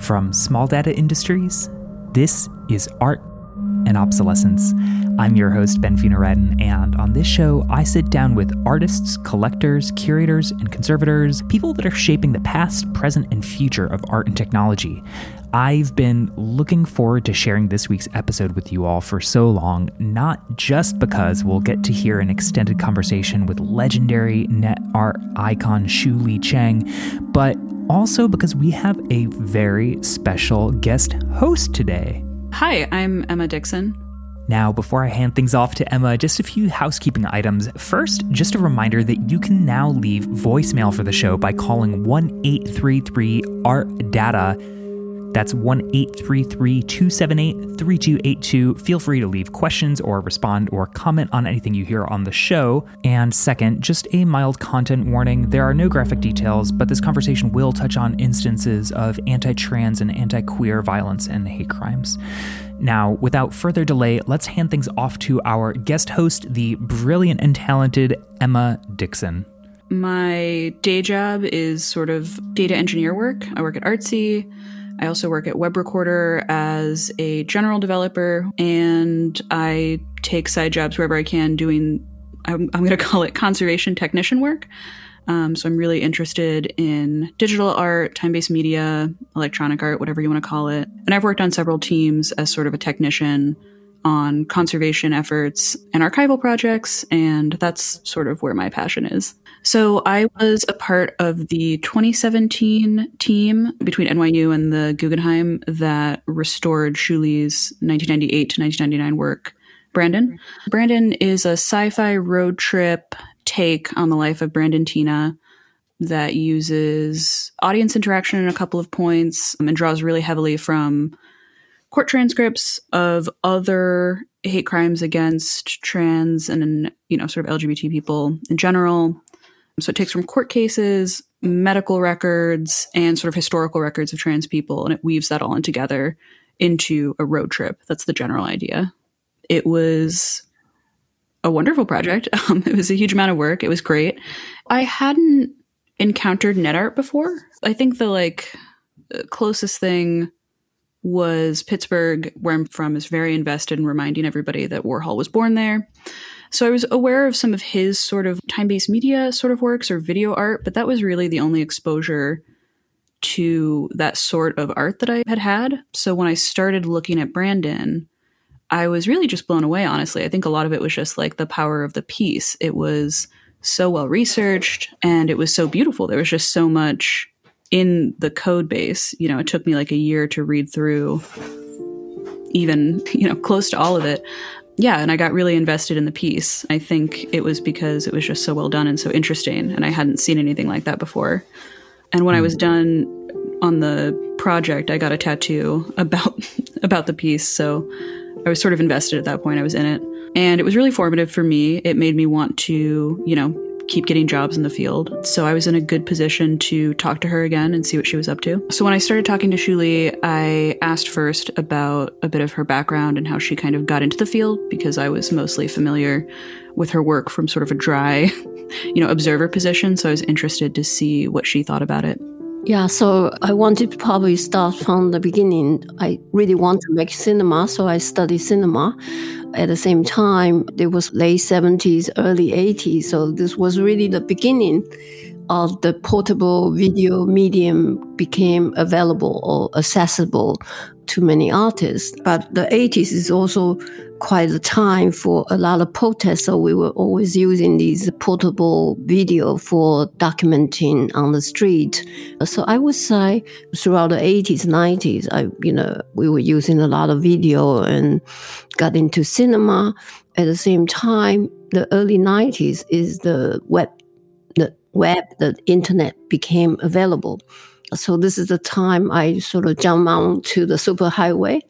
From Small Data Industries, this is Art and Obsolescence. I'm your host, Ben Fino-Radin, and on this show, I sit down with artists, collectors, curators, and conservators, people that are shaping the past, present, and future of art and technology. I've been looking forward to sharing this week's episode with you all for so long, not just because we'll get to hear an extended conversation with legendary net art icon Shu Lea Cheang, but also because we have a very special guest host today. Hi, I'm Emma Dixon. Now, before I hand things off to Emma, just a few housekeeping items. First, just a reminder that you can now leave voicemail for the show by calling 1 833 ART DATA that's 1 833 278 3282. Feel free to leave questions or respond or comment on anything you hear on the show. And second, just a mild content warning there are no graphic details, but this conversation will touch on instances of anti trans and anti queer violence and hate crimes. Now, without further delay, let's hand things off to our guest host, the brilliant and talented Emma Dixon. My day job is sort of data engineer work. I work at Artsy. I also work at Webrecorder as a general developer, and I take side jobs wherever I can doing, I'm, I'm going to call it conservation technician work. Um, so I'm really interested in digital art, time based media, electronic art, whatever you want to call it. And I've worked on several teams as sort of a technician on conservation efforts and archival projects, and that's sort of where my passion is. So I was a part of the 2017 team between NYU and the Guggenheim that restored Shu Lea's 1998 to 1999 work, Brandon. Brandon is a sci-fi road trip take on the life of Brandon Teena that uses audience interaction in a couple of points um, and draws really heavily from court transcripts of other hate crimes against trans and you know sort of LGBT people in general so it takes from court cases, medical records, and sort of historical records of trans people, and it weaves that all in together into a road trip. That's the general idea. It was a wonderful project. Um, it was a huge amount of work. It was great. I hadn't encountered net art before. I think the like closest thing was Pittsburgh, where I'm from, is very invested in reminding everybody that Warhol was born there. So I was aware of some of his sort of time based media sort of works or video art, but that was really the only exposure to that sort of art that I had had. So when I started looking at Brandon, I was really just blown away, honestly. I think a lot of it was just like the power of the piece. It was so well researched and it was so beautiful. There was just so much in the code base. You know, it took me like a year to read through even, you know, close to all of it yeah, and I got really invested in the piece. I think it was because it was just so well done and so interesting, and I hadn't seen anything like that before. And when I was hmm. done on the project, I got a tattoo about about the piece, so I was sort of invested at that point. I was in it, and it was really formative for me. It made me want to, you know, keep getting jobs in the field. So I was in a good position to talk to her again and see what she was up to. So when I started talking to Shu Lea, I asked first about a bit of her background and how she kind of got into the field because I was mostly familiar with her work from sort of a dry, you know, observer position. So I was interested to see what she thought about it. Yeah, so I wanted to probably start from the beginning. I really want to make cinema, so I studied cinema. At the same time, it was late 70s, early 80s. So this was really the beginning of the portable video medium became available or accessible to many artists. But the 80s is also quite a time for a lot of protests. So we were always using these portable video for documenting on the street. So I would say throughout the 80s, 90s, I, you know, we were using a lot of video and got into cinema. At the same time, the early 90s is the web, the web, the internet became available. So this is the time I sort of jumped onto the superhighway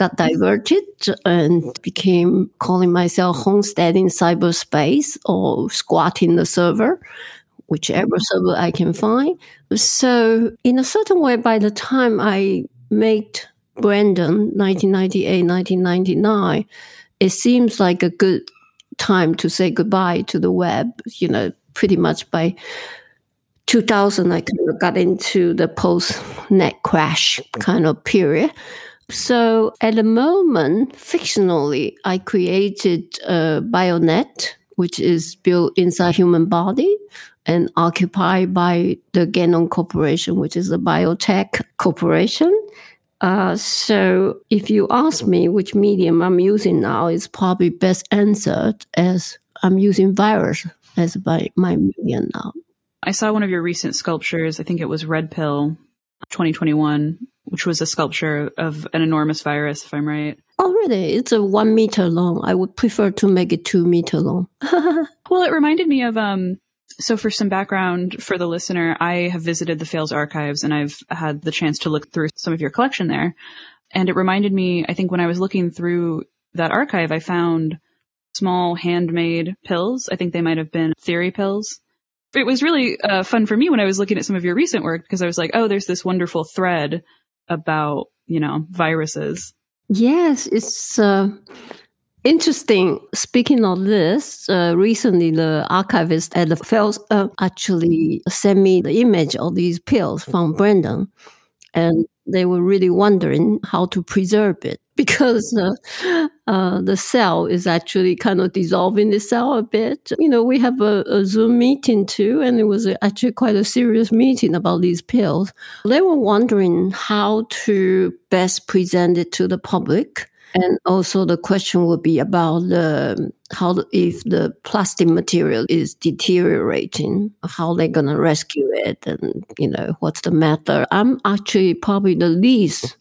got diverted and became calling myself homesteading cyberspace or squatting the server, whichever server I can find. So, in a certain way, by the time I made Brandon 1998, 1999, it seems like a good time to say goodbye to the web, you know, pretty much by 2000, I kind of got into the post net crash kind of period. So at the moment, fictionally, I created a bionet, which is built inside human body and occupied by the Genom Corporation, which is a biotech corporation. Uh, so if you ask me which medium I'm using now, it's probably best answered as I'm using virus as my, my medium now. I saw one of your recent sculptures. I think it was Red Pill 2021, which was a sculpture of an enormous virus, if I'm right. Oh, really? It's a one meter long. I would prefer to make it two meter long. well, it reminded me of um, so, for some background for the listener, I have visited the Fales archives and I've had the chance to look through some of your collection there. And it reminded me, I think when I was looking through that archive, I found small handmade pills. I think they might have been theory pills. It was really uh, fun for me when I was looking at some of your recent work because I was like, oh, there's this wonderful thread about, you know, viruses. Yes, it's uh, Interesting. Speaking of this, uh, recently the archivist at the Fales uh, actually sent me the image of these pills from Brandon, and they were really wondering how to preserve it because uh, uh, the cell is actually kind of dissolving the cell a bit. You know, we have a, a, Zoom meeting too, and it was actually quite a serious meeting about these pills. They were wondering how to best present it to the public and also the question would be about the, how if the plastic material is deteriorating, how they're gonna rescue it, and you know what's the matter. I'm actually probably the least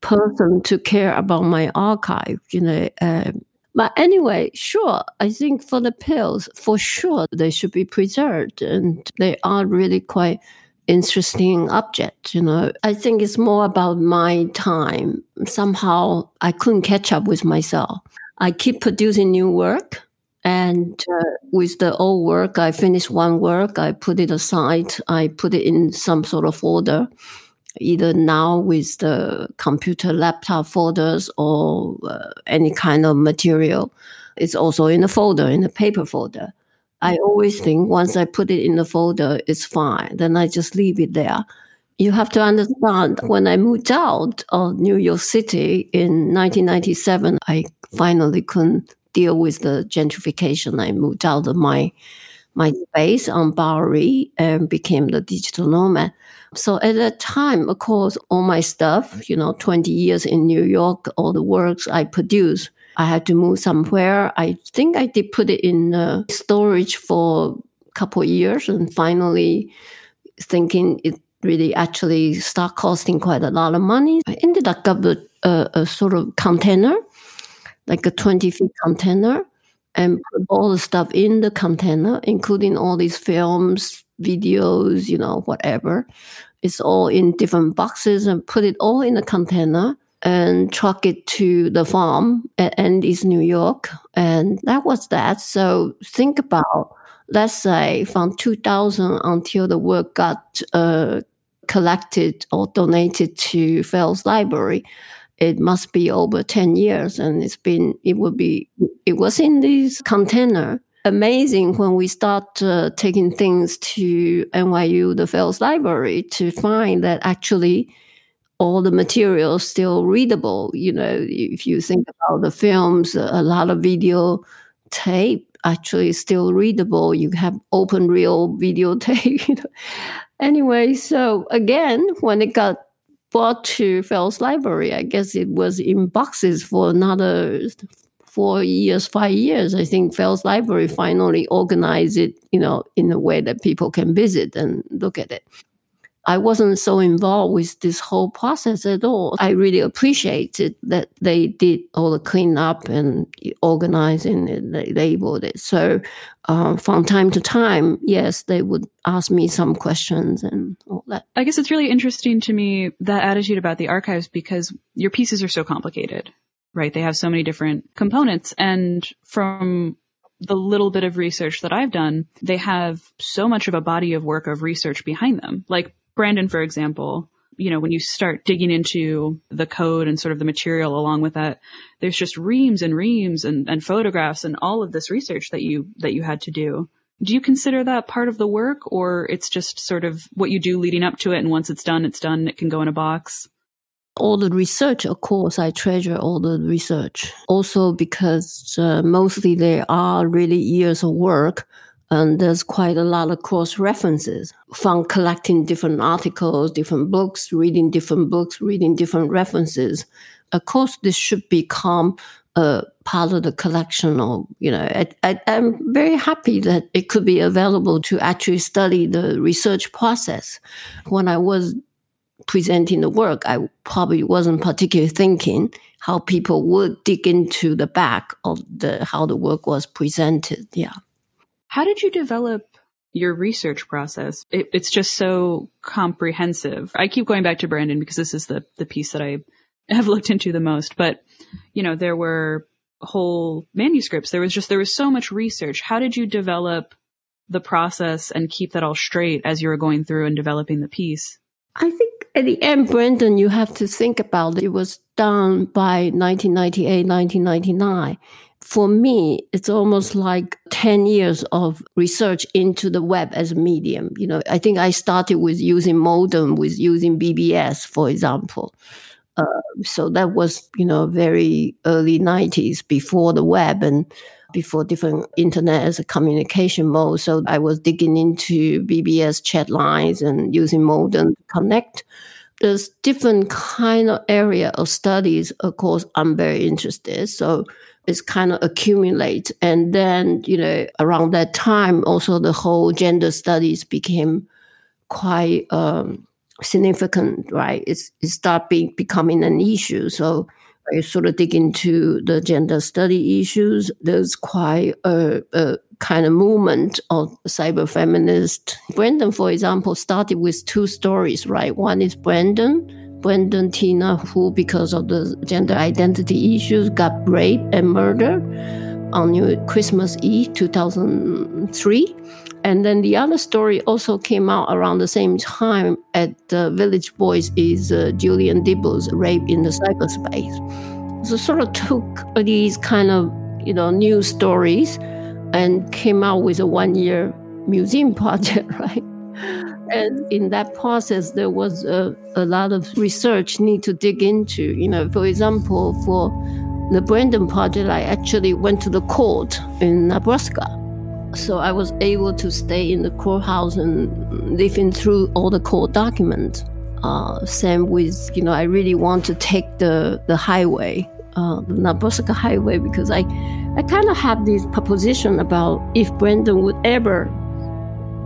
person to care about my archive. You know. Uh, but anyway, sure, I think for the pills, for sure, they should be preserved, and they are really quite interesting object, you know. I think it's more about my time. Somehow I couldn't catch up with myself. I keep producing new work. And uh, with the old work, I finish one work, I put it aside, I put it in some sort of folder, either now with the computer laptop folders or uh, any kind of material. It's also in a folder, in a paper folder. I always think once I put it in the folder, it's fine. Then I just leave it there. You have to understand when I moved out of New York City in 1997, I finally couldn't deal with the gentrification. I moved out of my my space on Bowery and became the digital nomad. So at that time, of course, all my stuff, you know, 20 years in New York, all the works I produce I had to move somewhere. I think I did put it in uh, storage for a couple years and finally thinking it really actually start costing quite a lot of money. I ended up with a, a sort of container, like a 20 feet container and put all the stuff in the container, including all these films, videos, you know, whatever. It's all in different boxes and put it all in a container and truck it to the farm at Andes, New York. And that was that. So think about, let's say, from 2000 until the work got uh, collected or donated to Fales Library. It must be over 10 years and it's been, it would be, it was in this container amazing when we start uh, taking things to NYU, the Fales Library, to find that actually all the material still readable. You know, if you think about the films, a lot of video tape actually still readable. You have open reel videotape. Anyway, so again, when it got brought to Fales Library, I guess it was in boxes for another four years, five years. I think Fales Library finally organized it, you know, in a way that people can visit and look at it. I wasn't so involved with this whole process at all. I really appreciated that they did all the cleanup and organizing and they labeled it. So uh, from time to time, yes, they would ask me some questions and all that. I guess it's really interesting to me that attitude about the archives because your pieces are so complicated, right? They have so many different components. And from the little bit of research that I've done, they have so much of a body of work of research behind them. Like Brandon, for example, you know, when you start digging into the code and sort of the material along with that, there's just reams and reams and, and photographs and all of this research that you, that you had to do. Do you consider that part of the work or it's just sort of what you do leading up to it and once it's done, it's done, it can go in a box? all the research, of course, I treasure all the research. Also because uh, mostly there are really years of work and there's quite a lot of cross references from collecting different articles, different books, reading different books, reading different references. Of course, this should become a part of the collection or, you know, I, I, I'm very happy that it could be available to actually study the research process. When I was presenting the work, I probably wasn't particularly thinking how people would dig into the back of the how the work was presented. Yeah. How did you develop your research process? It, it's just so comprehensive. I keep going back to Brandon because this is the the piece that I have looked into the most. But you know, there were whole manuscripts. There was just there was so much research. How did you develop the process and keep that all straight as you were going through and developing the piece? I think at the end, Brandon, you have to think about it. It was done by 1998, 1999. For me, it's almost like 10 years of research into the web as a medium. You know, I think I started with using modem, with using BBS, for example. Uh, so that was, you know, very early 90s before the web and before different internet as a communication mode. So I was digging into BBS chat lines and using modem to connect. There's different kind of area of studies. Of course, I'm very interested. So it's kind of accumulate. And then, you know, around that time, also the whole gender studies became quite um, significant, right? It's, it started being, becoming an issue. So I sort of dig into the gender study issues. There's quite a, a kind of movement of cyber feminist. Brandon, for example, started with two stories, right? One is Brandon, Brandon Teena, who, because of the gender identity issues, got raped and murdered on New Christmas Eve 2003. And then the other story also came out around the same time at uh, Village Voice is uh, Julian Dibbell's rape in the cyberspace. So sort of took these kind of you know news stories and came out with a one year museum project, right? And in that process, there was a, a lot of research need to dig into. You know, for example, for the Brandon project, I actually went to the court in Nebraska so I was able to stay in the courthouse and living through all the court documents. Uh, same with, you know, I really want to take the, the highway, uh, the Nebraska highway, because I, I kind of have this proposition about if Brandon would ever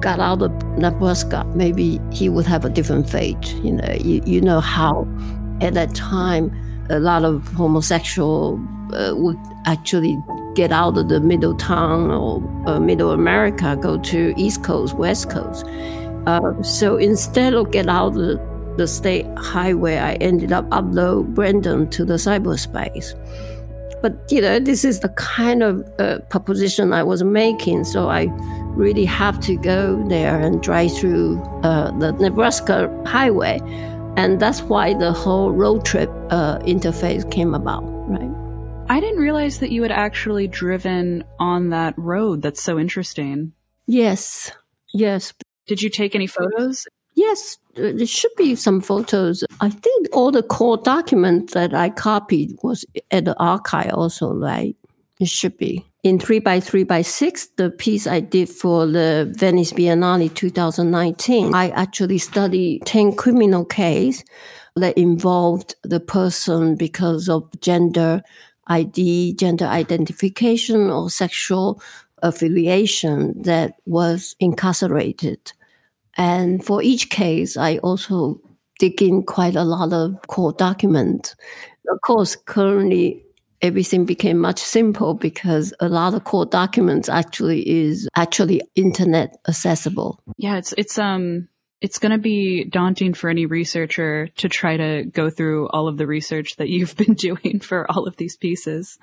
got out of Nebraska, maybe he would have a different fate. You know, you, you know how at that time a lot of homosexual uh, would actually get out of the middle town or uh, middle America, go to East Coast, West Coast. Uh, so instead of get out of the, state highway, I ended up upload Brandon to the cyberspace. But you know, this is the kind of uh, proposition I was making, so I really have to go there and drive through uh, the Nebraska highway, and that's why the whole road trip uh, interface came about, right? I didn't realize that you had actually driven on that road. That's so interesting. Yes. Yes. Did you take any photos? Yes, there should be some photos. I think all the core documents that I copied was at the archive also, right? It should be. In 3 by 3 by 6 the piece I did for the Venice Biennale 2019, I actually studied 10 criminal cases that involved the person because of gender, ID, gender identification, or sexual affiliation that was incarcerated. And for each case, I also dig in quite a lot of court documents. Of course, currently everything became much simple because a lot of court documents actually is actually internet accessible. Yeah, it's it's um it's going to be daunting for any researcher to try to go through all of the research that you've been doing for all of these pieces.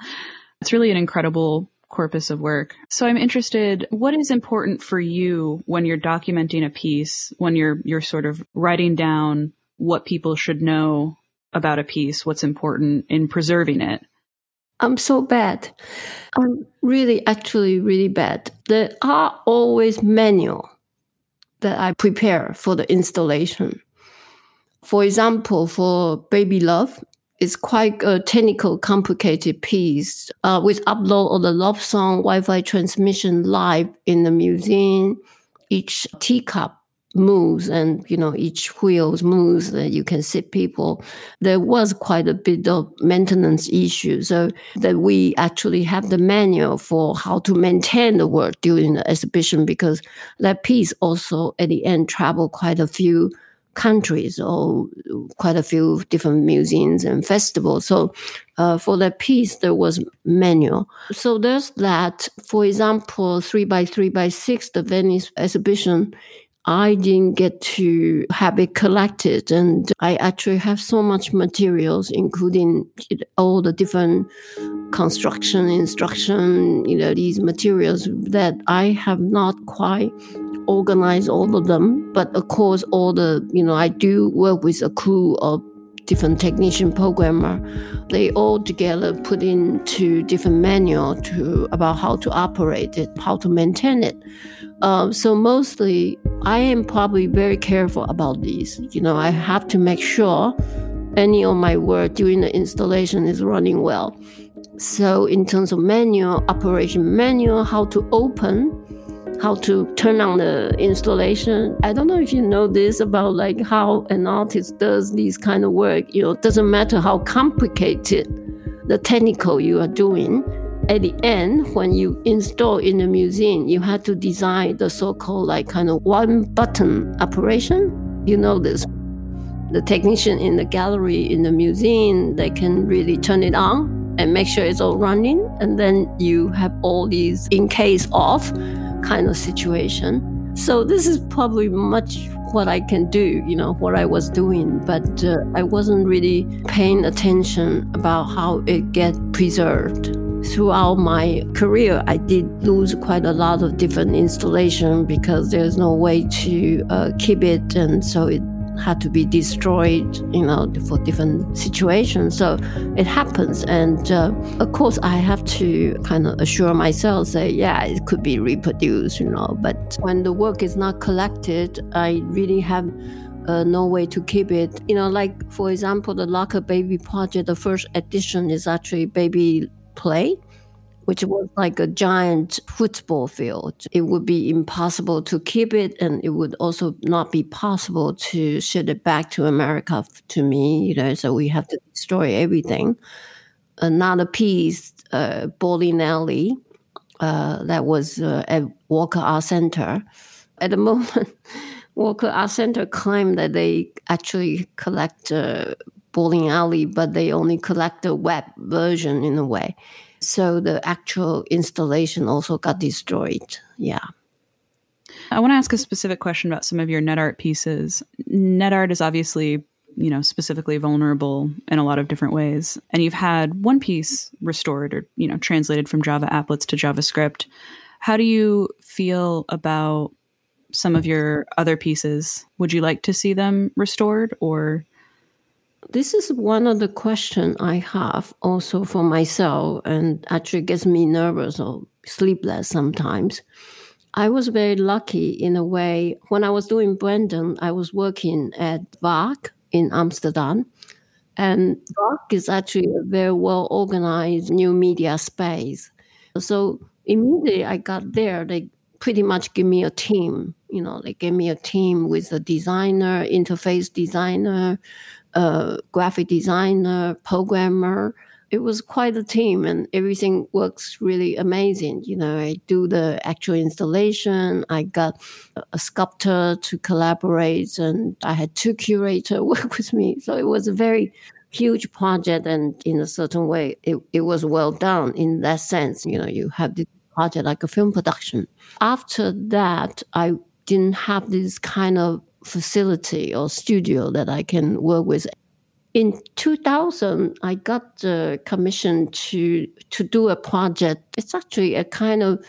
It's really an incredible corpus of work. So I'm interested, what is important for you when you're documenting a piece, when you're, you're sort of writing down what people should know about a piece, what's important in preserving it? I'm so bad. I'm really, actually, really bad. There are always manual that I prepare for the installation. For example, for Baby Love, it's quite a technical, complicated piece uh, with upload of the love song, Wi-Fi transmission live in the museum. Each teacup moves and you know each wheels moves that you can sit people there was quite a bit of maintenance issue so that we actually have the manual for how to maintain the work during the exhibition because that piece also at the end traveled quite a few countries or quite a few different museums and festivals. So uh, for that piece, there was manual. So there's that. For example, three by three by six, the Venice exhibition I didn't get to have it collected. And I actually have so much materials, including all the different construction, instruction, you know, these materials that I have not quite organized all of them. But of course, all the, you know, I do work with a crew of different technician programmer they all together put into different manual to about how to operate it how to maintain it uh, so mostly I am probably very careful about these. You know, I have to make sure any of my work during the installation is running well. So in terms of manual operation manual, how to open, how to turn on the installation. I don't know if you know this about like how an artist does these kind of work. You know, it doesn't matter how complicated the technical you are doing at the end, when you install in the museum, you have to design the so-called like kind of one button operation. You know this. The technician in the gallery in the museum, they can really turn it on and make sure it's all running. And then you have all these in case of kind of situation. So this is probably much what I can do, you know, what I was doing, but uh, I wasn't really paying attention about how it get preserved throughout my career, I did lose quite a lot of different installation because there's no way to uh, keep it, and so it had to be destroyed, you know, for different situations. So it happens, and uh, of course, I have to kind of assure myself, say, yeah, it could be reproduced, you know. But when the work is not collected, I really have. Uh, no way to keep it. You know, like for example, the Locker Baby project, the first edition is actually baby play, which was like a giant football field. It would be impossible to keep it, and it would also not be possible to ship it back to America to me, you know, so we have to destroy everything. Another piece, uh, bowling alley, uh, that was uh, at Walker Art Center. At the moment, Walker Art Center claimed that they actually collect uh, bowling alley, but they only collect the web version in a way. So the actual installation also got destroyed. Yeah. I want to ask a specific question about some of your net art pieces. Net art is obviously, you know, specifically vulnerable in a lot of different ways. And you've had one piece restored or, you know, translated from Java applets to JavaScript. How do you feel about some of your other pieces? Would you like to see them restored or this is one of the questions I have also for myself and actually gets me nervous or sleepless sometimes. I was very lucky in a way. When I was doing Brandon, I was working at Waag in Amsterdam. And Waag is actually a very well organized new media space. So immediately I got there, they pretty much give me a team. You know, they gave me a team with a designer, interface designer, a graphic designer, programmer. It was quite a team and everything works really amazing. You know, I do the actual installation. I got a sculptor to collaborate and I had two curators work with me. So it was a very huge project and in a certain way it, it was well done in that sense. You know, you have this project like a film production. After that, I didn't have this kind of facility or studio that I can work with. In 2000, I got the commission to to do a project. It's actually a kind of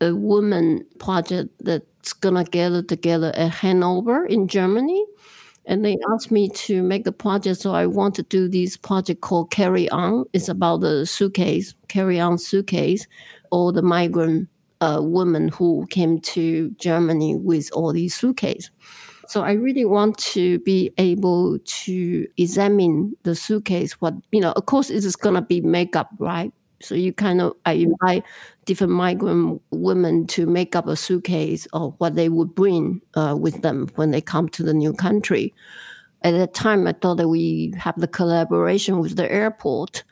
a woman project that's gonna gather together at Hanover in Germany, and they asked me to make the project. So I want to do this project called Carry On. It's about the suitcase, Carry On suitcase, or the migrant uh, woman who came to Germany with all these suitcases. So I really want to be able to examine the suitcase. What you know, of course, it is going to be makeup, right? So you kind of I invite different migrant women to make up a suitcase of what they would bring uh, with them when they come to the new country. At that time, I thought that we have the collaboration with the airport,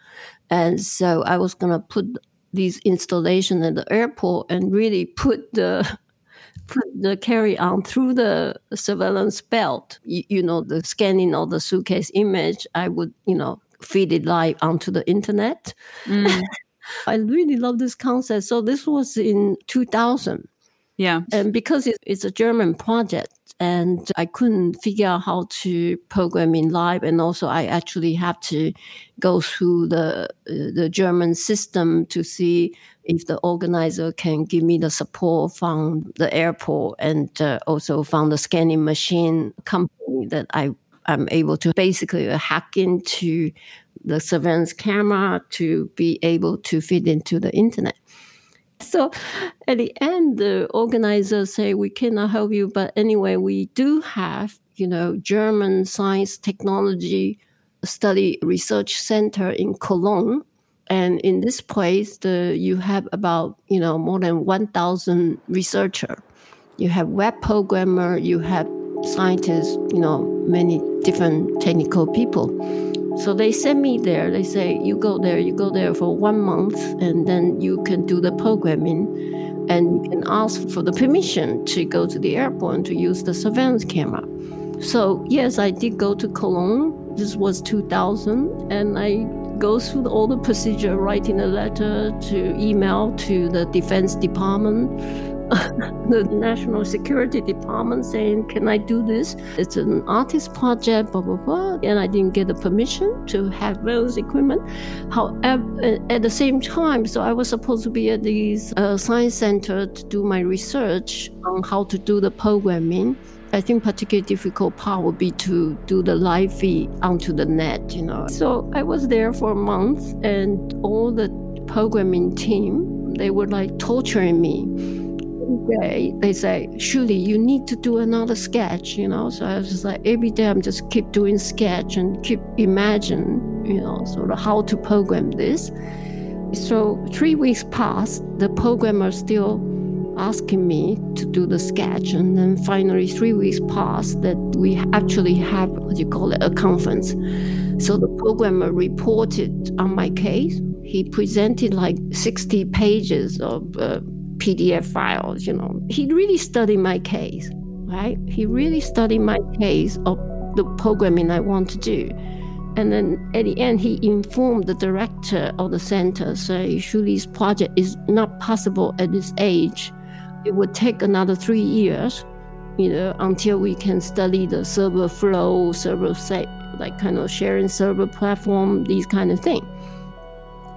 and so I was going to put these installation at the airport and really put the put the carry on through the surveillance belt. You, you, know, the scanning of the suitcase image, I would, you know, feed it live onto the internet. Mm. I really love this concept. So this was in 2000. Yeah. And because it's a German project, and I couldn't figure out how to program in live, and also I actually have to go through the uh, the German system to see if the organizer can give me the support from the airport and uh, also from the scanning machine company that I am able to basically hack into the surveillance camera to be able to fit into the internet. So at the end, the organizers say, we cannot help you. But anyway, we do have, you know, German science technology study research center in Cologne. And in this place, the, you have about, you know, more than 1,000 researcher. You have web programmer, you have scientists, you know, many different technical people. So they send me there. They say, you go there, you go there for one month, and then you can do the programming. And you can ask for the permission to go to the airport and to use the surveillance camera. So, yes, I did go to Cologne. This was 2000. And I go through all the procedure, writing a letter to email to the Defense Department the National Security Department saying, Can I do this? It's an artist project, blah, blah, blah. And I didn't get the permission to have those equipment. However, at the same time, so I was supposed to be at this uh, science center to do my research on how to do the programming. I think particularly difficult part would be to do the live feed onto the net, you know. So I was there for a month and all the programming team, they were like torturing me day they say, Shu Lea, you need to do another sketch, you know. So I was like, every day I'm just keep doing sketch and keep imagine, you know, sort of how to program this. So three weeks passed, the programmer still asking me to do the sketch. And then finally, three weeks passed that we actually have what you call it, a conference. So the programmer reported on my case. He presented like 60 pages of uh, PDF files, you know. He really studied my case, right? He really studied my case of the programming I want to do. And then at the end, he informed the director of the center, say, Shu Lea's project is not possible at this age. It would take another three years, you know, until we can study the server flow, server say, like kind of sharing server platform, these kind of things.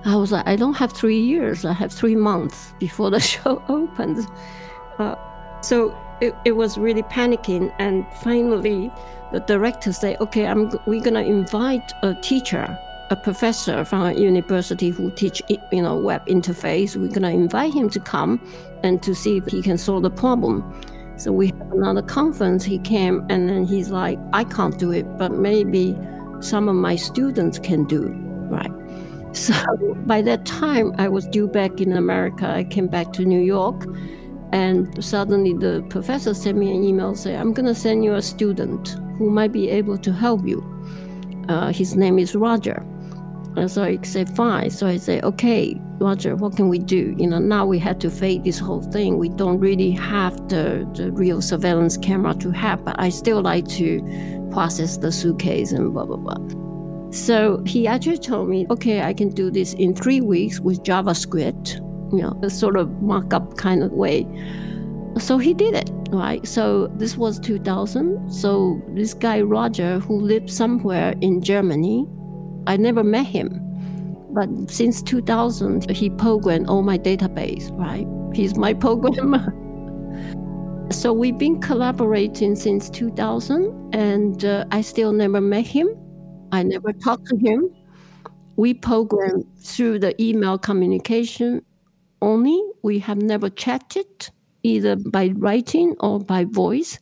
I was like, I don't have three years. I have three months before the show opens. Uh, so it, it was really panicking. And finally, the director said, okay, I'm, we're going to invite a teacher, a professor from a university who teach, you know, web interface. We're going to invite him to come and to see if he can solve the problem. So we had another conference. He came and then he's like, I can't do it, but maybe some of my students can do? So by that time, I was due back in America. I came back to New York, and suddenly the professor sent me an email saying, I'm going to send you a student who might be able to help you. Uh, his name is Roger. And so I said, fine. So I said, okay, Roger, what can we do? You know, now we had to fake this whole thing. We don't really have the, the real surveillance camera to have, but I still like to process the suitcase and blah, blah, blah. So he actually told me, okay, I can do this in three weeks with JavaScript, you know, a sort of mock up kind of way. So he did it, right? So this was 2000. So this guy, Roger, who lived somewhere in Germany, I never met him. But since 2000, he programmed all my database, right? He's my programmer. So we've been collaborating since 2000, and uh, I still never met him. I never talked to him. We program through the email communication only. We have never chatted either by writing or by voice.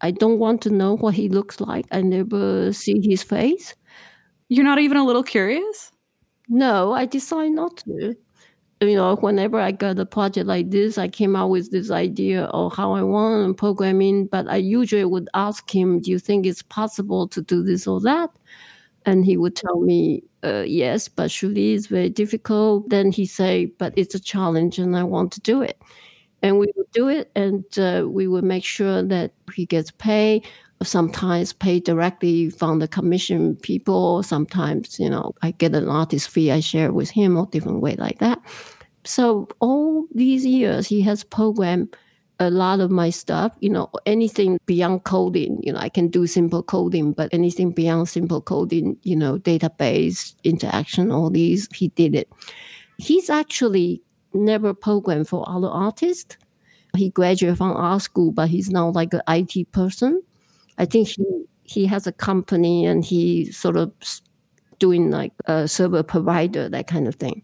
I don't want to know what he looks like. I never see his face. You're not even a little curious? No, I decide not to. You know, whenever I got a project like this, I came out with this idea of how I want programming, but I usually would ask him, Do you think it's possible to do this or that? And he would tell me, uh, Yes, but surely it's very difficult. Then he say, But it's a challenge and I want to do it and we would do it and uh, we would make sure that he gets paid sometimes pay directly from the commission people sometimes you know i get an artist fee i share with him or different way like that so all these years he has programmed a lot of my stuff you know anything beyond coding you know i can do simple coding but anything beyond simple coding you know database interaction all these he did it he's actually never programmed for other artists. He graduated from art school, but he's now like an IT person. I think he he has a company and he sort of doing like a server provider, that kind of thing.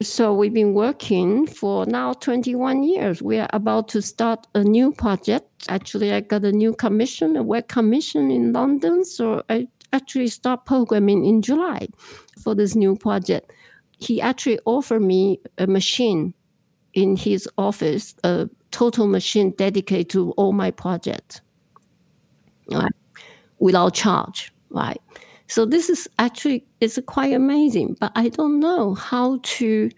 So we've been working for now 21 years. We are about to start a new project. Actually, I got a new commission, a web commission in London. So I actually start programming in July for this new project he actually offered me a machine in his office, a total machine dedicated to all my projects, right? without charge, right? So this is actually it's quite amazing, but I don't know how to,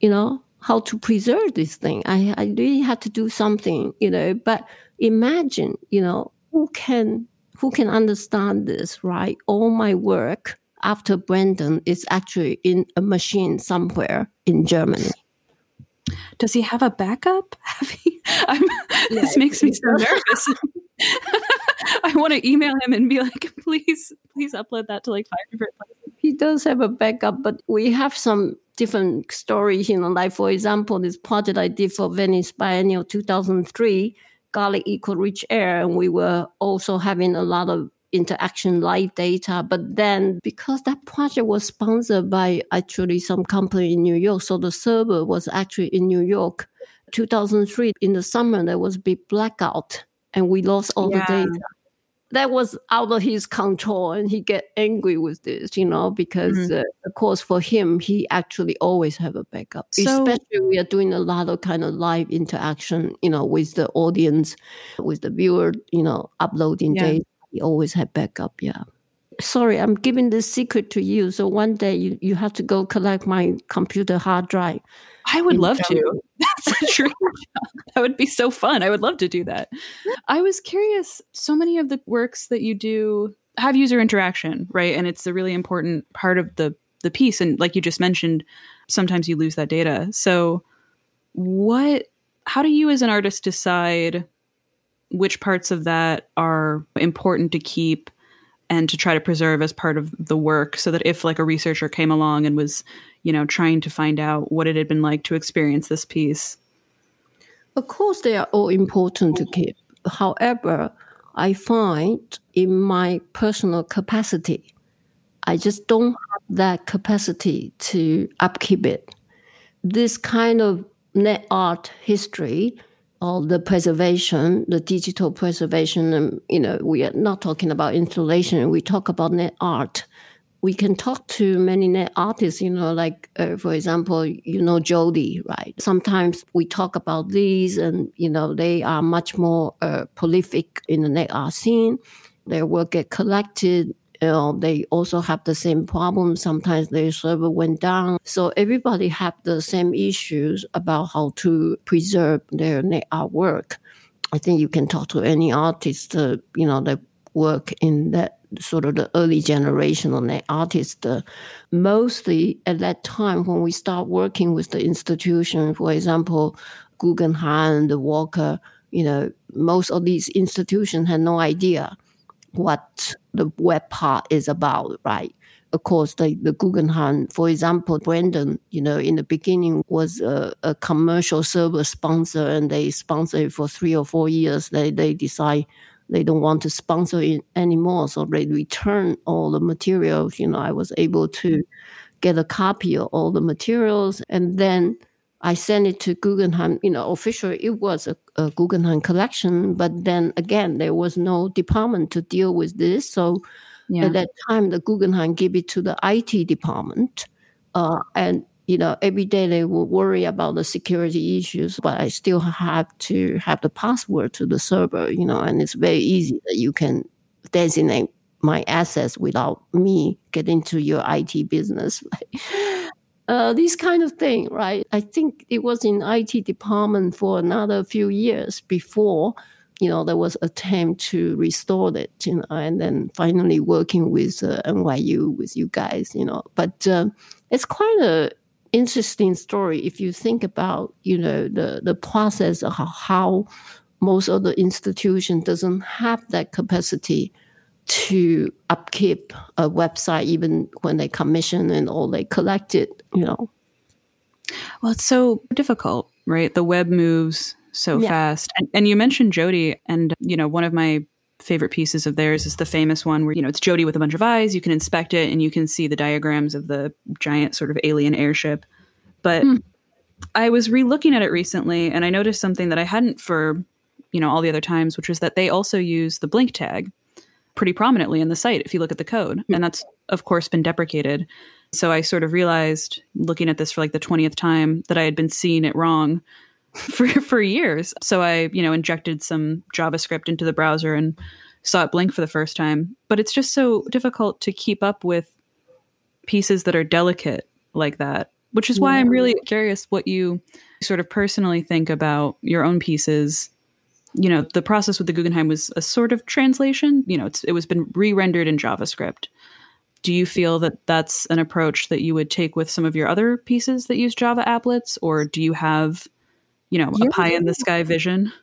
you know, how to preserve this thing. I, I really had to do something, you know. But imagine, you know, who can who can understand this, right? All my work after Brandon is actually in a machine somewhere in Germany. Does he have a backup? Have he, this makes me so nervous. I want to email him and be like, please, please upload that to like five different places. He does have a backup, but we have some different stories, you know, like for example, this project I did for Venice Biennial 2003, Garlic Equal Rich Air, and we were also having a lot of interaction live data. But then because that project was sponsored by actually some company in New York, so the server was actually in New York. 2003 in the summer there was a big blackout and we lost all yeah. the data that was out of his control and he get angry with this you know because mm-hmm. uh, of course for him he actually always have a backup so, especially we are doing a lot of kind of live interaction you know with the audience with the viewer you know uploading yeah. data he always had backup. Yeah. Sorry, I'm giving this secret to you. So one day you, you have to go collect my computer hard drive. I would love to. That's a dream. that would be so fun. I would love to do that. I was curious. So many of the works that you do have user interaction, right? And it's a really important part of the the piece. And like you just mentioned, sometimes you lose that data. So, what? How do you, as an artist, decide which parts of that are important to keep and to try to preserve as part of the work so that if like a researcher came along and was you know trying to find out what it had been like to experience this piece of course they are all important to keep however i find in my personal capacity i just don't have that capacity to upkeep it this kind of net art history or the preservation, the digital preservation. And, you know, we are not talking about installation. We talk about net art. We can talk to many artists, you know, like, uh, for example, you know, JODI, right? Sometimes we talk about these and, you know, they are much more uh, prolific in the net art scene. Their work get collected you know, they also have the same problem. Sometimes their server went down. So everybody have the same issues about how to preserve their net artwork. I think you can talk to any artist, uh, you know, that work in that sort of the early generation of net artists. Uh, mostly at that time when we start working with the institution, for example, Guggenheim, the Walker, you know, most of these institutions had no idea what the web part is about, right? Of course, the, the Guggenheim, for example, Brandon, you know, in the beginning was a, a commercial server sponsor and they sponsored it for three or four years. They, they decide they don't want to sponsor it anymore. So they return all the materials. You know, I was able to get a copy of all the materials and then I sent it to Guggenheim. You know, officially it was a, a, Guggenheim collection, but then again, there was no department to deal with this. So yeah. at that time, the Guggenheim gave it to the IT department, uh, and you know, every day they would worry about the security issues, but I still have to have the password to the server. You know, and it's very easy that you can designate my assets without me getting to your IT business. uh, this kind of thing, right? I think it was in IT department for another few years before, you know, there was attempt to restore it, you know, and then finally working with uh, NYU with you guys, you know. But uh, it's quite a interesting story if you think about, you know, the the process of how, most of the institution doesn't have that capacity to upkeep a website even when they commission and all they collect it, you know. Well, it's so difficult, right? The web moves so yeah. fast. And, and you mentioned JODI, and, you know, one of my favorite pieces of theirs is the famous one where, you know, it's JODI with a bunch of eyes. You can inspect it and you can see the diagrams of the giant sort of alien airship. But mm. I was re looking at it recently and I noticed something that I hadn't for, you know, all the other times, which was that they also use the blink tag pretty prominently in the site if you look at the code. Mm-hmm. And that's, of course, been deprecated. So I sort of realized, looking at this for like the 20th time, that I had been seeing it wrong for, for years. So I, you know, injected some JavaScript into the browser and saw it blink for the first time. But it's just so difficult to keep up with pieces that are delicate like that, which is why I'm really curious what you sort of personally think about your own pieces you know, the process with the Guggenheim was a sort of translation. You know, it was been re-rendered in JavaScript. Do you feel that that's an approach that you would take with some of your other pieces that use Java applets, or do you have, you know, yeah. a pie in the sky vision?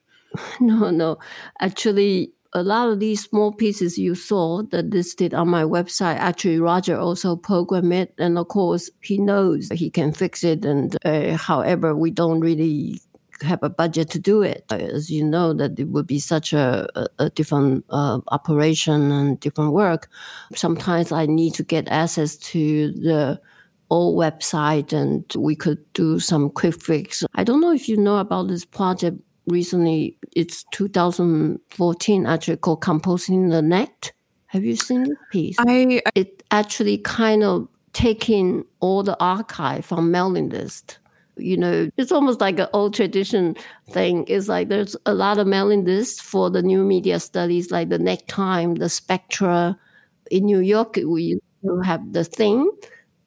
No, no. Actually, a lot of these small pieces you saw that listed on my website, actually Roger also programmed it, and of course he knows he can fix it. And uh, however, we don't really have a budget to do it. As you know, that it would be such a, a, a different uh, operation and different work. Sometimes I need to get access to the old website and we could do some quick fix. I don't know if you know about this project recently. It's 2014, actually called Composting the Net. Have you seen this piece? I, I it actually kind of taking all the archive from mailing list you know, it's almost like an old tradition thing. It's like there's a lot of mailing lists for the new media studies, like the Nettime, the Spectre. In New York, we have the thing.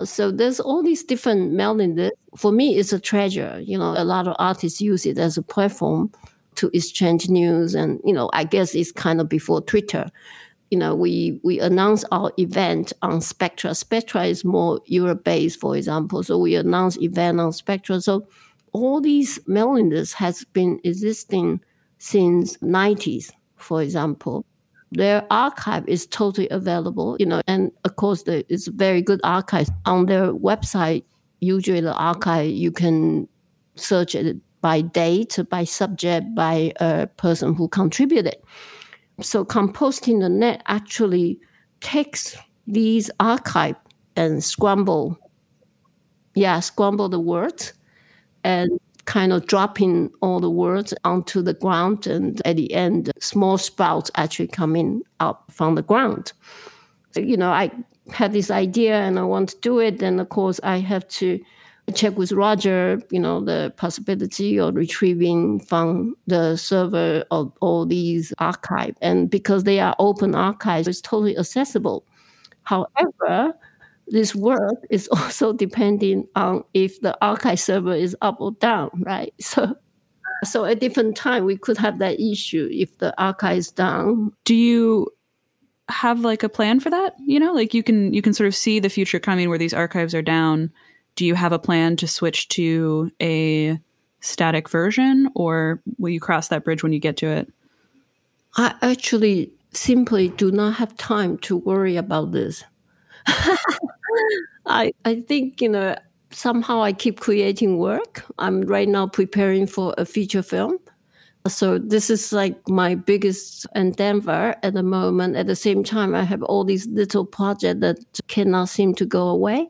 So there's all these different mailing lists. For me, it's a treasure. You know, a lot of artists use it as a platform to exchange news, and you know, I guess it's kind of before Twitter you know, we, we announce our event on Spectre. Spectre is more Europe based, for example. So we announce event on Spectre. So all these mailing lists has been existing since 90s, for example. Their archive is totally available, you know, and of course there is very good archive on their website. Usually the archive you can search it by date, by subject, by a person who contributed. So composting the net actually takes these archive and scramble, yeah, scramble the words and kind of dropping all the words onto the ground. And at the end, small sprouts actually coming up from the ground. You know, I had this idea and I want to do it. And of course, I have to check with Roger, you know, the possibility of retrieving from the server of all these archives. And because they are open archives, it's totally accessible. However, this work is also depending on if the archive server is up or down, right? So so at different time we could have that issue if the archive is down. Do you have like a plan for that? You know, like you can you can sort of see the future coming where these archives are down do you have a plan to switch to a static version or will you cross that bridge when you get to it? I actually simply do not have time to worry about this. I I think you know somehow I keep creating work. I'm right now preparing for a feature film. So this is like my biggest endeavor at the moment. At the same time, I have all these little projects that cannot seem to go away.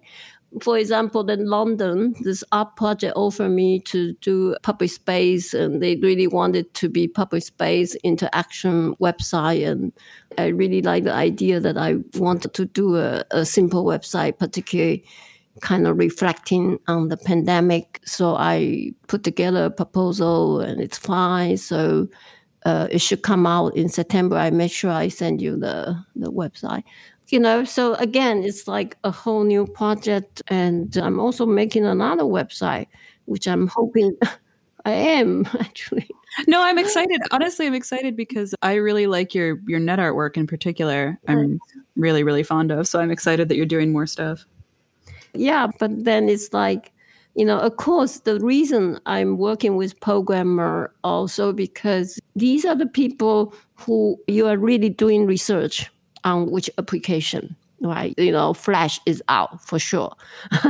For example, in London, this art project offered me to do public space, and they really wanted to be public space interaction website. And I really like the idea that I wanted to do a, a simple website, particularly kind of reflecting on the pandemic. So I put together a proposal and it's fine. So uh, it should come out in September. I make sure I send you the, the website. You know, so again, it's like a whole new project. And I'm also making another website, which I'm hoping I am actually. No, I'm excited. Honestly, I'm excited because I really like your your net artwork in particular. I'm really really fond of. So I'm excited that you're doing more stuff. Yeah, but then it's like, you know, of course, the reason I'm working with programmer also because these are the people who you are really doing research on which application right? You know, Flash is out for sure.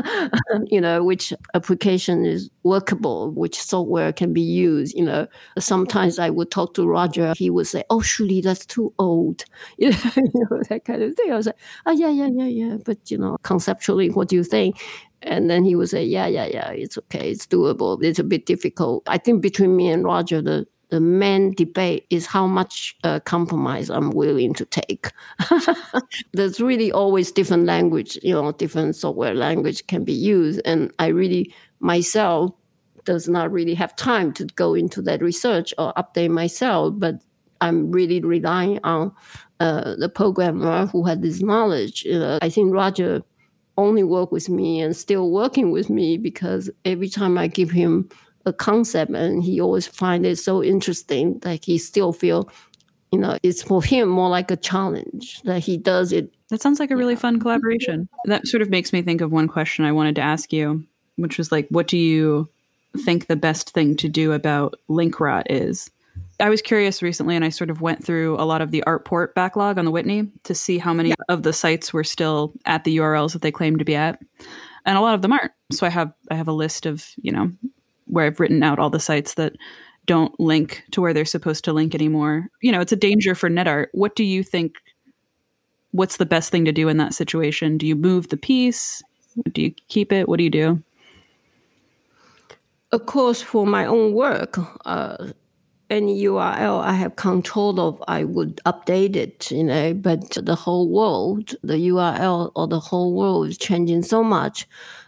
you know, which application is workable, which software can be used. You know, sometimes I would talk to Roger. He would say, "Oh, surely that's too old." You know, you know that kind of thing. I was like, "Oh, yeah, yeah, yeah, yeah." But you know, conceptually, what do you think? And then he would say, "Yeah, yeah, yeah, it's okay, it's doable. It's a bit difficult." I think between me and Roger, the the main debate is how much uh, compromise I'm willing to take. There's really always different language, you know, different software language can be used, and I really myself does not really have time to go into that research or update myself, but I'm really relying on uh, the programmer who had this knowledge. Uh, I think Roger only worked with me and still working with me because every time I give him a concept and he always find it so interesting that he still feel you know it's for him more like a challenge that he does it that sounds like a really yeah. fun collaboration that sort of makes me think of one question i wanted to ask you which was like what do you think the best thing to do about link rot is I was curious recently and I sort of went through a lot of the Artport backlog on the Whitney to see how many yeah. of the sites were still at the URLs that they claimed to be at. And a lot of them aren't. So I have I have a list of, you know, where I've written out all the sites that don't link to where they're supposed to link anymore. You know, it's a danger for NetArt. What do you think? What's the best thing to do in that situation? Do you move the piece? Do you keep it? What do you do? Of course, for my own work, uh, any URL I have control of, I would update it, you know, but the whole world, the URL or the whole world is changing so much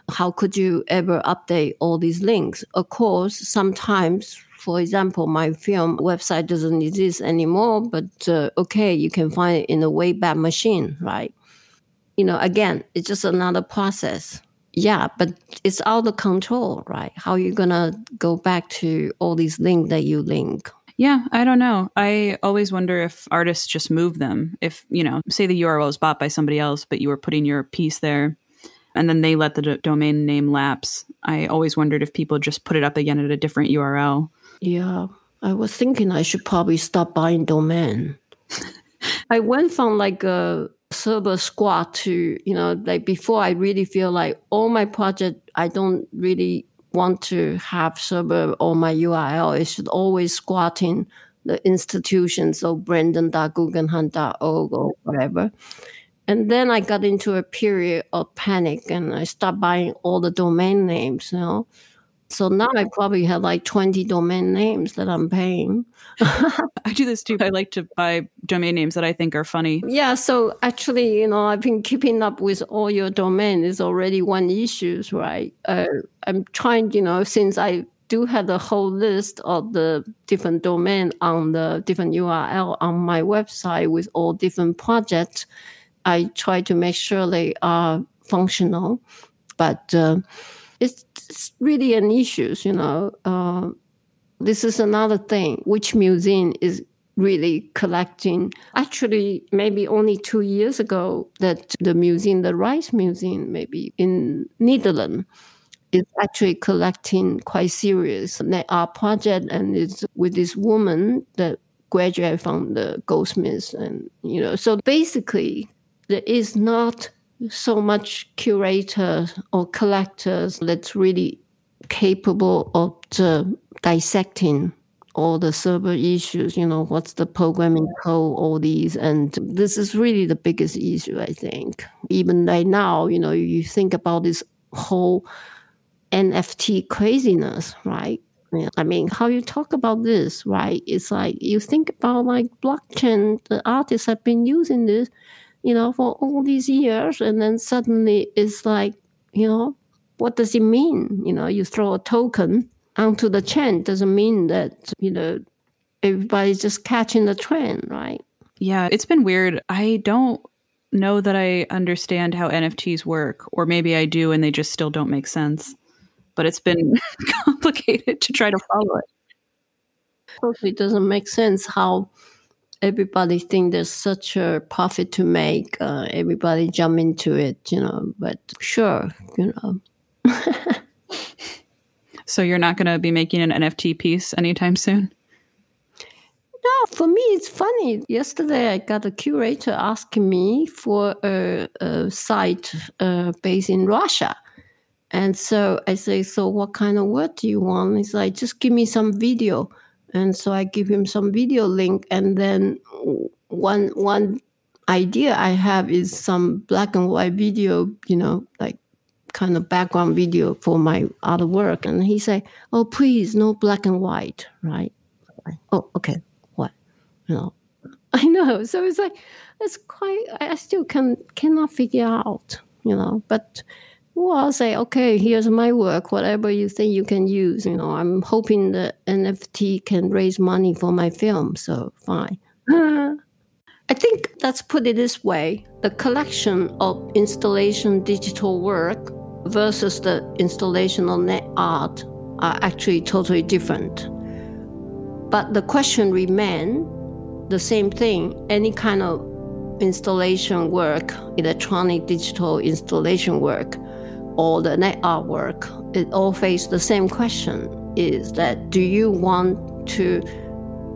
how could you ever update all these links? Of course, sometimes, for example, my film website doesn't exist anymore, but uh, okay, you can find it in a Wayback Machine, right? You know, again, it's just another process. Yeah, but it's out of control, right? How are you gonna go back to all these links that you link? Yeah, I don't know. I always wonder if artists just move them. If, you know, say the URL is bought by somebody else, but you were putting your piece there and then they let the d- domain name lapse. I always wondered if people just put it up again at a different URL. Yeah, I was thinking I should probably stop buying domain. I went from like a server squad to, you know, like before I really feel like all my project, I don't really want to have server or my URL. It should always squatting the institution, so brandon.guggenheim.org or whatever. And then I got into a period of panic and I stopped buying all the domain names, you know. So now I probably have like 20 domain names that I'm paying. I do this too. I like to buy domain names that I think are funny. Yeah. So actually, you know, I've been keeping up with all your domain is already one issue, right? Uh, I'm trying, you know, since I do have the whole list of the different domain on the different URL on my website with all different projects I try to make sure they are functional, but uh, it's, it's, really an issue, you know. Uh, this is another thing. Which museum is really collecting? Actually, maybe only two years ago, that the museum, the Rice Museum, maybe in Netherlands, is actually collecting quite serious art project, and it's with this woman that graduated from the Goldsmiths, and you know, so basically, there is not so much curators or collectors that's really capable of uh, dissecting all the server issues, you know, what's the programming code, all these. And this is really the biggest issue, I think. Even right now, you know, you think about this whole NFT craziness, right? I mean, how you talk about this, right? It's like you think about like blockchain, the artists have been using this, you know, for all these years, and then suddenly it's like, you know, what does it mean? You know, you throw a token onto the chain doesn't mean that, you know, everybody's just catching the trend, right? Yeah, it's been weird. I don't know that I understand how NFTs work, or maybe I do and they just still don't make sense. But it's been complicated to try to follow it. Totally doesn't make sense how everybody think there's such a profit to make. Uh, everybody jump into it, you know. But sure, you know. So you're not going to be making an NFT piece anytime soon? No, for me, it's funny. Yesterday, I got a curator asking me for a, a site uh, based in Russia. And so I say, So, what kind of work do you want? He's like, Just give me some video. And so I give him some video link. And then one, one idea I have is some black and white video, you know, like kind of background video for my other work. And he said, "Oh, please, no black and white, right?" oh, okay. What? You know, I know. So it's like it's quite. I still can cannot figure out. You know, but well, I'll say, okay, here's my work. Whatever you think you can use. You know, I'm hoping the NFT can raise money for my film. So fine. I think let's put it this way the collection of installation digital work versus the installation of net art are actually totally different. But the question remains the same thing. Any kind of installation work, electronic digital installation work, or the net art work, it all face the same question is that do you want to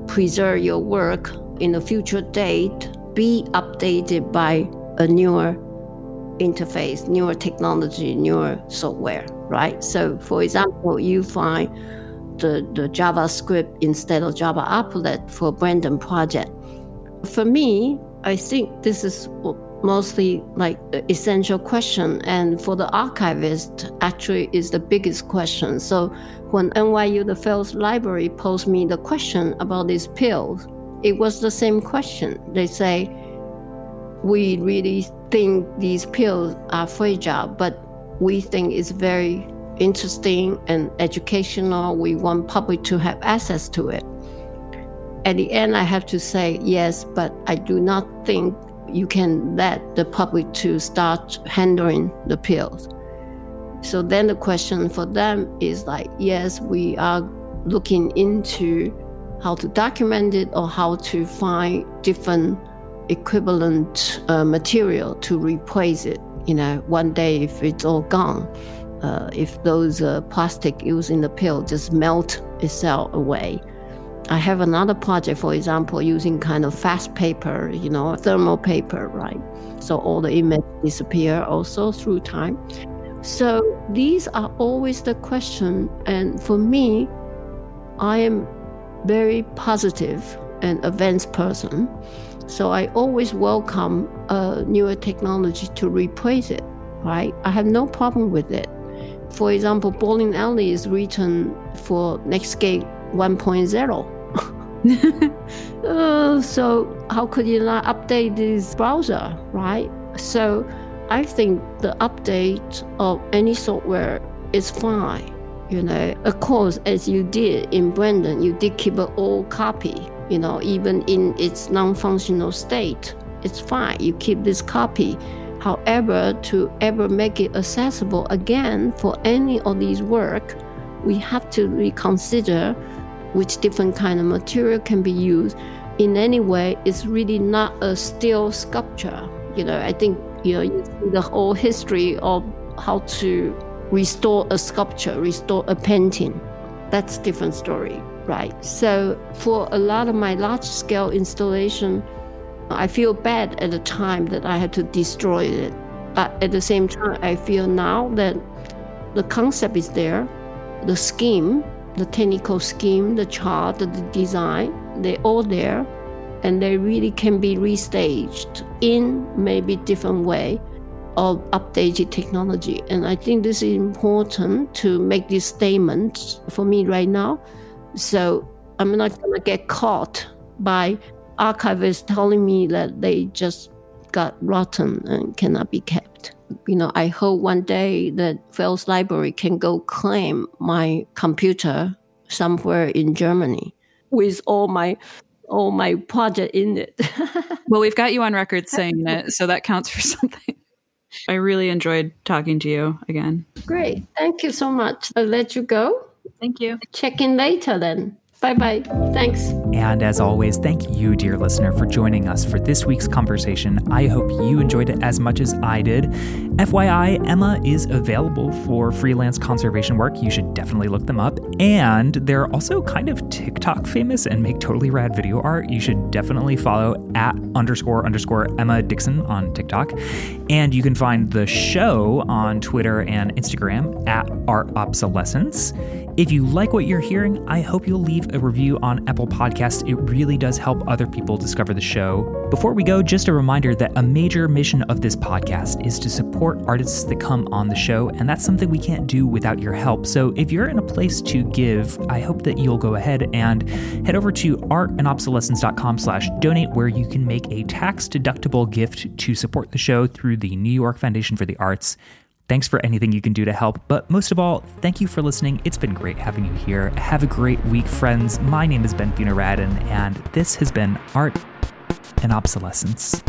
preserve your work in a future date, be updated by a newer interface, newer technology, newer software, right? So, for example, you find the, the JavaScript instead of Java applet for Brandon project. For me, I think this is mostly like essential question, and for the archivist, actually is the biggest question. So, when NYU the Fales Library posed me the question about these pills, it was the same question. They say, we really think these pills are fragile, but we think it's very interesting and educational. We want public to have access to it. At the end, I have to say yes, but I do not think you can let the public to start handling the pills. So then the question for them is like, yes, we are looking into how to document it or how to find different equivalent uh, material to replace it. You know, one day if it's all gone, uh, if those uh, plastic used in the pill just melt itself away. I have another project, for example, using kind of fast paper, you know, thermal paper, right? So all the images disappear also through time. So these are always the question. And for me, I am very positive and advanced person. So I always welcome a newer technology to replace it, right? I have no problem with it. For example, Bowling Alley is written for Netscape 1.0. uh, so how could you not update this browser, right? So I think the update of any software is fine. You know, of course, as you did in Brandon, you did keep an old copy you know, even in its non-functional state, it's fine. You keep this copy. However, to ever make it accessible again for any of these work, we have to reconsider which different kind of material can be used. In any way, it's really not a still sculpture. You know, I think you know you see the whole history of how to restore a sculpture, restore a painting. That's different story right? So for a lot of my large scale installation, I feel bad at the time that I had to destroy it. But at the same time, I feel now that the concept is there, the scheme, the technical scheme, the chart, the design, they're all there, and they really can be restaged in maybe different way of updated technology. And I think this is important to make this statement for me right now. So I'm not gonna get caught by archivists telling me that they just got rotten and cannot be kept. You know, I hope one day that Fales Library can go claim my computer somewhere in Germany with all my all my project in it. well, we've got you on record saying that, so that counts for something. I really enjoyed talking to you again. Great. Thank you so much. I'll let you go. Thank you. Check in later then. Bye bye. Thanks. And as always, thank you, dear listener, for joining us for this week's conversation. I hope you enjoyed it as much as I did. FYI, Emma is available for freelance conservation work. You should definitely look them up. And they're also kind of TikTok famous and make totally rad video art. You should definitely follow at underscore underscore Emma Dixon on TikTok. And you can find the show on Twitter and Instagram at Art Obsolescence. If you like what you're hearing, I hope you'll leave a review on Apple Podcasts. It really does help other people discover the show. Before we go, just a reminder that a major mission of this podcast is to support artists that come on the show, and that's something we can't do without your help. So if you're in a place to give, I hope that you'll go ahead and head over to artandobsolescence.com slash donate, where you can make a tax-deductible gift to support the show through the New York Foundation for the Arts. Thanks for anything you can do to help, but most of all, thank you for listening. It's been great having you here. Have a great week, friends. My name is Ben Radin, and this has been Art and Obsolescence.